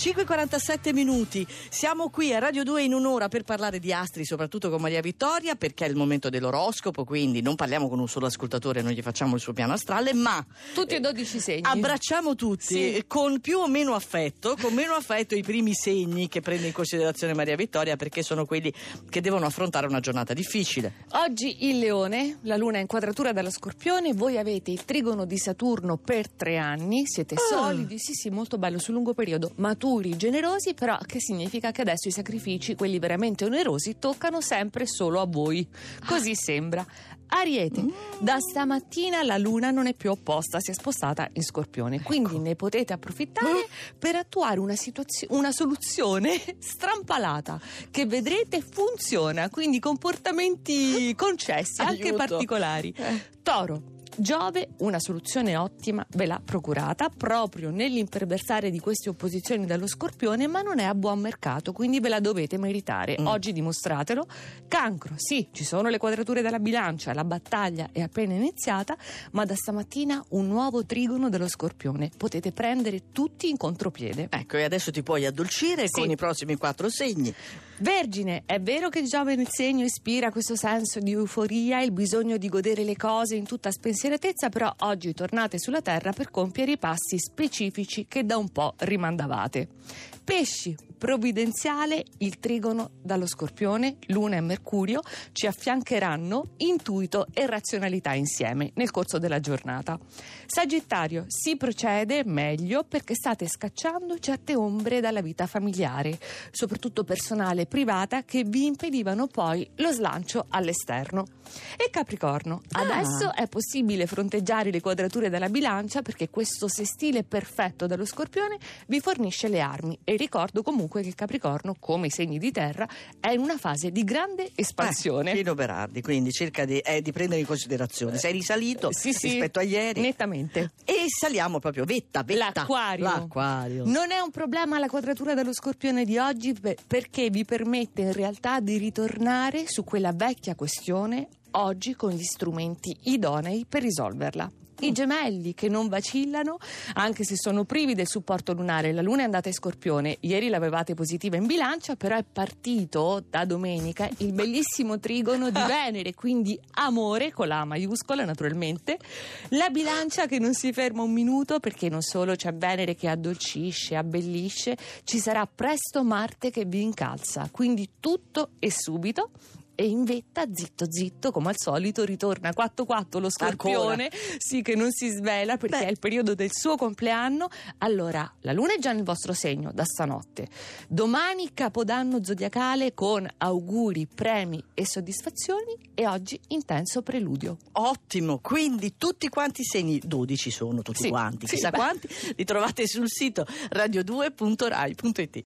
5.47 minuti, siamo qui a Radio 2 in un'ora per parlare di astri, soprattutto con Maria Vittoria, perché è il momento dell'oroscopo, quindi non parliamo con un solo ascoltatore, non gli facciamo il suo piano astrale, ma tutti e 12 segni. Abbracciamo tutti sì. con più o meno affetto, con meno affetto i primi segni che prende in considerazione Maria Vittoria, perché sono quelli che devono affrontare una giornata difficile. Oggi il leone, la luna è in quadratura dallo scorpione, voi avete il trigono di Saturno per tre anni, siete oh. solidi, sì sì, molto bello sul lungo periodo, maturi maturi, generosi, però che significa che adesso i sacrifici, quelli veramente onerosi, toccano sempre solo a voi. Così sembra. Ariete, da stamattina la luna non è più opposta, si è spostata in scorpione, ecco. quindi ne potete approfittare per attuare una, situazio- una soluzione strampalata che vedrete funziona, quindi comportamenti concessi, Aiuto. anche particolari. Eh. Toro, Giove una soluzione ottima ve l'ha procurata proprio nell'imperversare di queste opposizioni dallo scorpione, ma non è a buon mercato, quindi ve la dovete meritare. Mm. Oggi dimostratelo. Cancro, sì, ci sono le quadrature della bilancia, la battaglia è appena iniziata, ma da stamattina un nuovo trigono dello scorpione. Potete prendere tutti in contropiede. Ecco, e adesso ti puoi addolcire sì. con i prossimi quattro segni. Vergine, è vero che Giove nel segno ispira questo senso di euforia, il bisogno di godere le cose in tutta spensieratezza, però oggi tornate sulla Terra per compiere i passi specifici che da un po' rimandavate. Pesci, provvidenziale il trigono dallo scorpione, Luna e Mercurio ci affiancheranno intuito e razionalità insieme nel corso della giornata. Sagittario, si procede meglio perché state scacciando certe ombre dalla vita familiare, soprattutto personale e privata, che vi impedivano poi lo slancio all'esterno. E Capricorno, ah. adesso è possibile fronteggiare le quadrature della bilancia perché questo sestile perfetto dallo scorpione vi fornisce le armi e ricordo comunque comunque che il Capricorno, come i segni di terra, è in una fase di grande espansione. Eh, Berardi, quindi cerca di, eh, di, prendere in considerazione. Sei risalito sì, sì, rispetto a ieri. Nettamente. E saliamo proprio vetta, vetta. L'acquario. L'acquario. Non è un problema la quadratura dello scorpione di oggi perché vi permette in realtà di ritornare su quella vecchia questione oggi con gli strumenti idonei per risolverla i gemelli che non vacillano anche se sono privi del supporto lunare. La luna è andata in scorpione, ieri l'avevate positiva in bilancia, però è partito da domenica il bellissimo trigono di Venere, quindi amore con la maiuscola naturalmente. La bilancia che non si ferma un minuto perché non solo c'è Venere che addolcisce, abbellisce, ci sarà presto Marte che vi incalza, quindi tutto e subito e in vetta, zitto zitto, come al solito, ritorna 4-4 lo scorpione, Ancora? sì che non si svela perché Beh. è il periodo del suo compleanno. Allora, la luna è già nel vostro segno da stanotte. Domani capodanno zodiacale con auguri, premi e soddisfazioni e oggi intenso preludio. Ottimo, quindi tutti quanti i segni, 12 sono tutti sì, quanti, sì, chissà beh. quanti, li trovate sul sito radio2.rai.it.